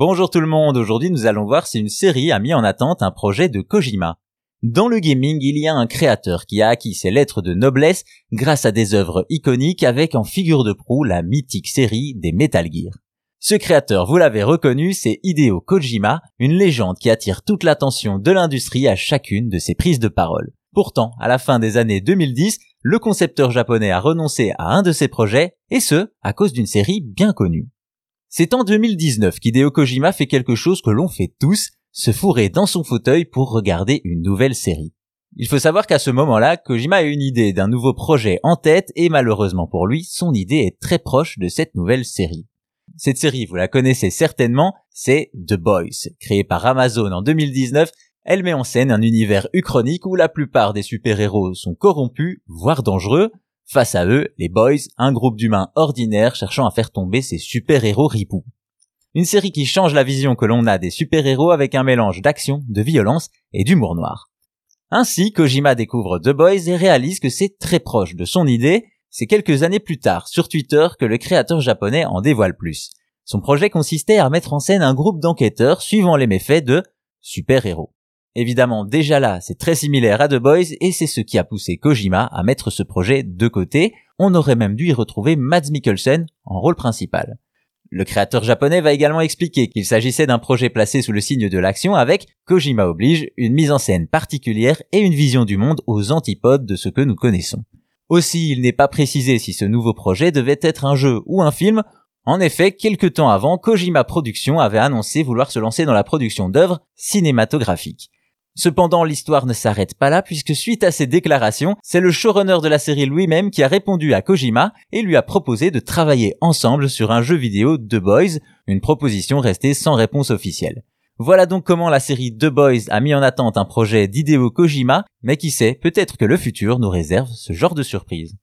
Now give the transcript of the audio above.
Bonjour tout le monde, aujourd'hui nous allons voir si une série a mis en attente un projet de Kojima. Dans le gaming, il y a un créateur qui a acquis ses lettres de noblesse grâce à des œuvres iconiques avec en figure de proue la mythique série des Metal Gear. Ce créateur, vous l'avez reconnu, c'est Hideo Kojima, une légende qui attire toute l'attention de l'industrie à chacune de ses prises de parole. Pourtant, à la fin des années 2010, le concepteur japonais a renoncé à un de ses projets, et ce, à cause d'une série bien connue. C'est en 2019 qu'Hideo Kojima fait quelque chose que l'on fait tous, se fourrer dans son fauteuil pour regarder une nouvelle série. Il faut savoir qu'à ce moment-là, Kojima a une idée d'un nouveau projet en tête et malheureusement pour lui, son idée est très proche de cette nouvelle série. Cette série, vous la connaissez certainement, c'est The Boys. Créée par Amazon en 2019, elle met en scène un univers uchronique où la plupart des super-héros sont corrompus, voire dangereux, Face à eux, les Boys, un groupe d'humains ordinaires cherchant à faire tomber ces super-héros ripoux. Une série qui change la vision que l'on a des super-héros avec un mélange d'action, de violence et d'humour noir. Ainsi, Kojima découvre The Boys et réalise que c'est très proche de son idée, c'est quelques années plus tard, sur Twitter, que le créateur japonais en dévoile plus. Son projet consistait à mettre en scène un groupe d'enquêteurs suivant les méfaits de super-héros. Évidemment, déjà là, c'est très similaire à The Boys et c'est ce qui a poussé Kojima à mettre ce projet de côté. On aurait même dû y retrouver Mads Mikkelsen en rôle principal. Le créateur japonais va également expliquer qu'il s'agissait d'un projet placé sous le signe de l'action avec, Kojima oblige, une mise en scène particulière et une vision du monde aux antipodes de ce que nous connaissons. Aussi, il n'est pas précisé si ce nouveau projet devait être un jeu ou un film. En effet, quelque temps avant, Kojima Productions avait annoncé vouloir se lancer dans la production d'œuvres cinématographiques. Cependant, l'histoire ne s'arrête pas là puisque suite à ces déclarations, c'est le showrunner de la série lui-même qui a répondu à Kojima et lui a proposé de travailler ensemble sur un jeu vidéo The Boys, une proposition restée sans réponse officielle. Voilà donc comment la série The Boys a mis en attente un projet d'Hideo Kojima, mais qui sait, peut-être que le futur nous réserve ce genre de surprise.